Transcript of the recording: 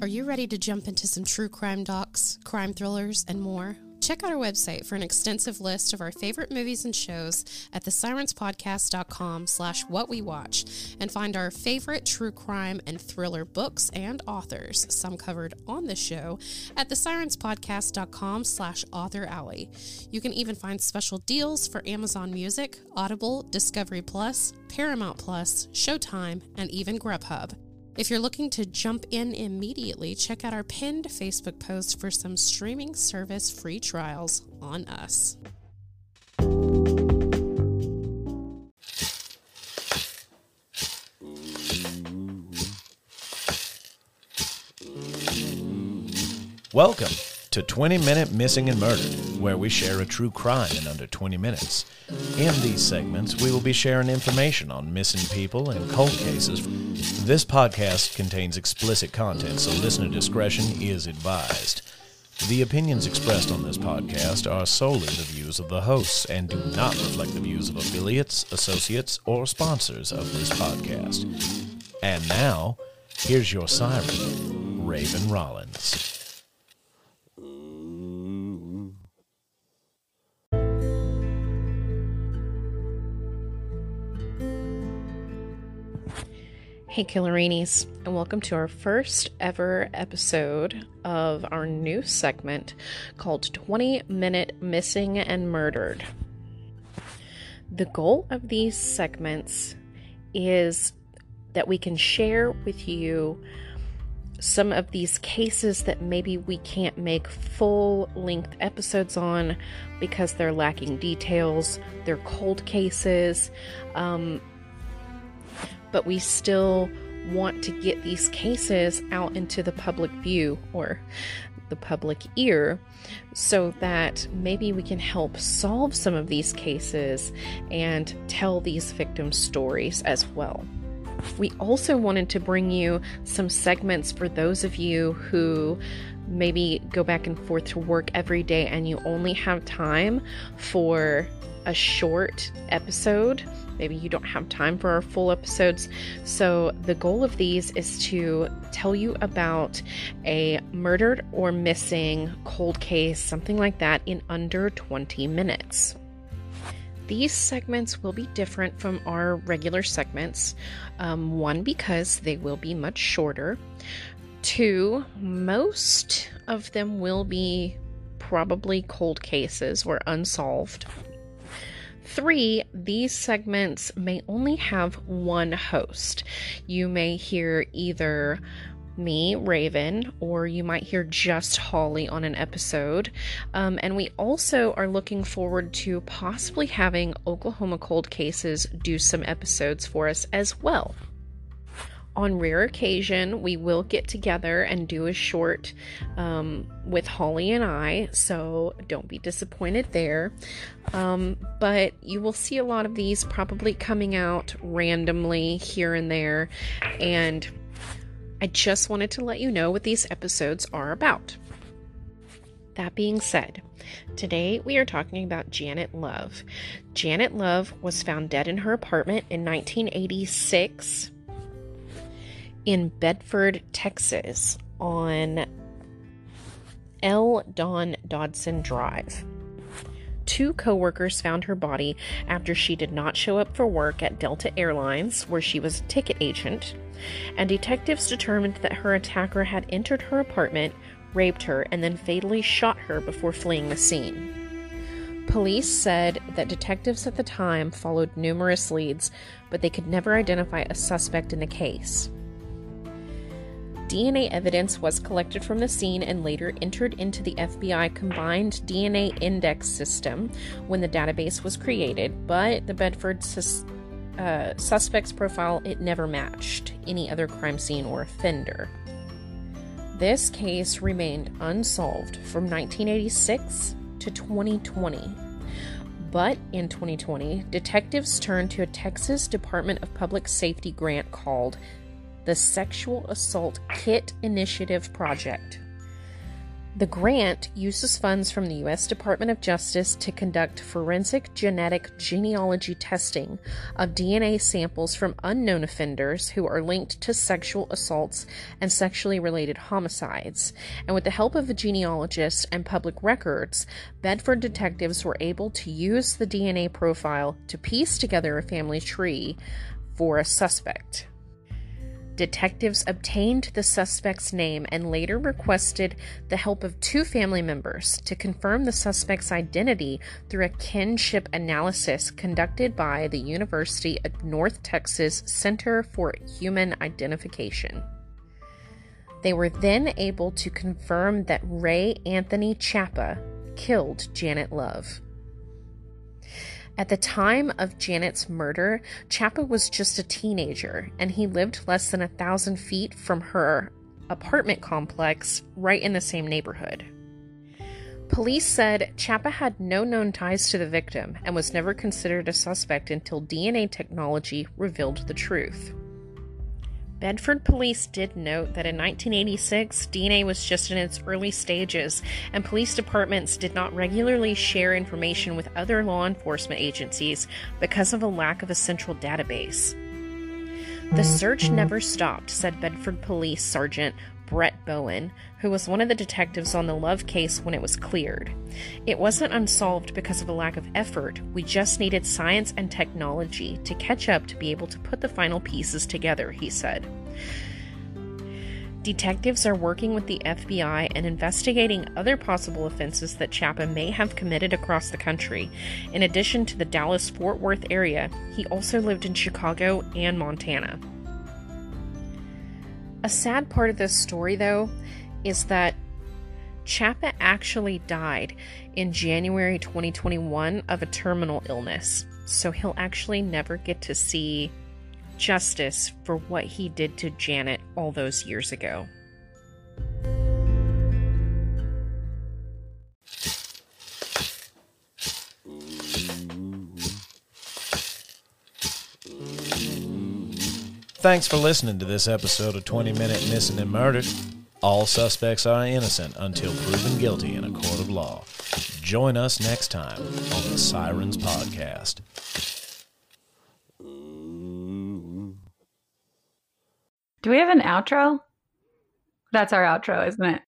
Are you ready to jump into some true crime docs, crime thrillers, and more? Check out our website for an extensive list of our favorite movies and shows at thesirenspodcast.com slash what we watch and find our favorite true crime and thriller books and authors, some covered on the show, at thesirenspodcast.com slash author alley. You can even find special deals for Amazon Music, Audible, Discovery Plus, Paramount Plus, Showtime, and even Grubhub. If you're looking to jump in immediately, check out our pinned Facebook post for some streaming service free trials on us. Welcome to 20 Minute Missing and Murdered, where we share a true crime in under 20 minutes. In these segments, we will be sharing information on missing people and cold cases. This podcast contains explicit content, so listener discretion is advised. The opinions expressed on this podcast are solely the views of the hosts and do not reflect the views of affiliates, associates, or sponsors of this podcast. And now, here's your siren, Raven Rollins. Hey, Killerinis, and welcome to our first ever episode of our new segment called 20 Minute Missing and Murdered. The goal of these segments is that we can share with you some of these cases that maybe we can't make full length episodes on because they're lacking details, they're cold cases. Um, but we still want to get these cases out into the public view or the public ear so that maybe we can help solve some of these cases and tell these victims' stories as well. We also wanted to bring you some segments for those of you who maybe go back and forth to work every day and you only have time for a short episode Maybe you don't have time for our full episodes. So, the goal of these is to tell you about a murdered or missing cold case, something like that, in under 20 minutes. These segments will be different from our regular segments. Um, one, because they will be much shorter. Two, most of them will be probably cold cases or unsolved. Three, these segments may only have one host. You may hear either me, Raven, or you might hear just Holly on an episode. Um, and we also are looking forward to possibly having Oklahoma Cold Cases do some episodes for us as well on rare occasion, we will get together and do a short um, with Holly and I, so don't be disappointed there. Um, but you will see a lot of these probably coming out randomly here and there, and I just wanted to let you know what these episodes are about. That being said, today we are talking about Janet Love. Janet Love was found dead in her apartment in 1986 in Bedford, Texas, on L. Don Dodson Drive. Two coworkers found her body after she did not show up for work at Delta Airlines, where she was a ticket agent, and detectives determined that her attacker had entered her apartment, raped her, and then fatally shot her before fleeing the scene. Police said that detectives at the time followed numerous leads, but they could never identify a suspect in the case. DNA evidence was collected from the scene and later entered into the FBI combined DNA index system when the database was created, but the Bedford sus- uh, suspect's profile it never matched any other crime scene or offender. This case remained unsolved from 1986 to 2020. But in 2020, detectives turned to a Texas Department of Public Safety grant called the Sexual Assault Kit Initiative Project. The grant uses funds from the U.S. Department of Justice to conduct forensic genetic genealogy testing of DNA samples from unknown offenders who are linked to sexual assaults and sexually related homicides. And with the help of a genealogist and public records, Bedford detectives were able to use the DNA profile to piece together a family tree for a suspect. Detectives obtained the suspect's name and later requested the help of two family members to confirm the suspect's identity through a kinship analysis conducted by the University of North Texas Center for Human Identification. They were then able to confirm that Ray Anthony Chapa killed Janet Love. At the time of Janet's murder, Chapa was just a teenager, and he lived less than a thousand feet from her apartment complex right in the same neighborhood. Police said Chapa had no known ties to the victim and was never considered a suspect until DNA technology revealed the truth. Bedford police did note that in 1986, DNA was just in its early stages, and police departments did not regularly share information with other law enforcement agencies because of a lack of a central database. The search never stopped, said Bedford Police Sergeant Brett Bowen, who was one of the detectives on the Love case when it was cleared. It wasn't unsolved because of a lack of effort, we just needed science and technology to catch up to be able to put the final pieces together, he said. Detectives are working with the FBI and investigating other possible offenses that Chapa may have committed across the country. In addition to the Dallas Fort Worth area, he also lived in Chicago and Montana. A sad part of this story, though, is that Chapa actually died in January 2021 of a terminal illness, so he'll actually never get to see justice for what he did to Janet all those years ago. Thanks for listening to this episode of 20 Minute Missing and Murdered. All suspects are innocent until proven guilty in a court of law. Join us next time on the Sirens Podcast. Do we have an outro? That's our outro, isn't it?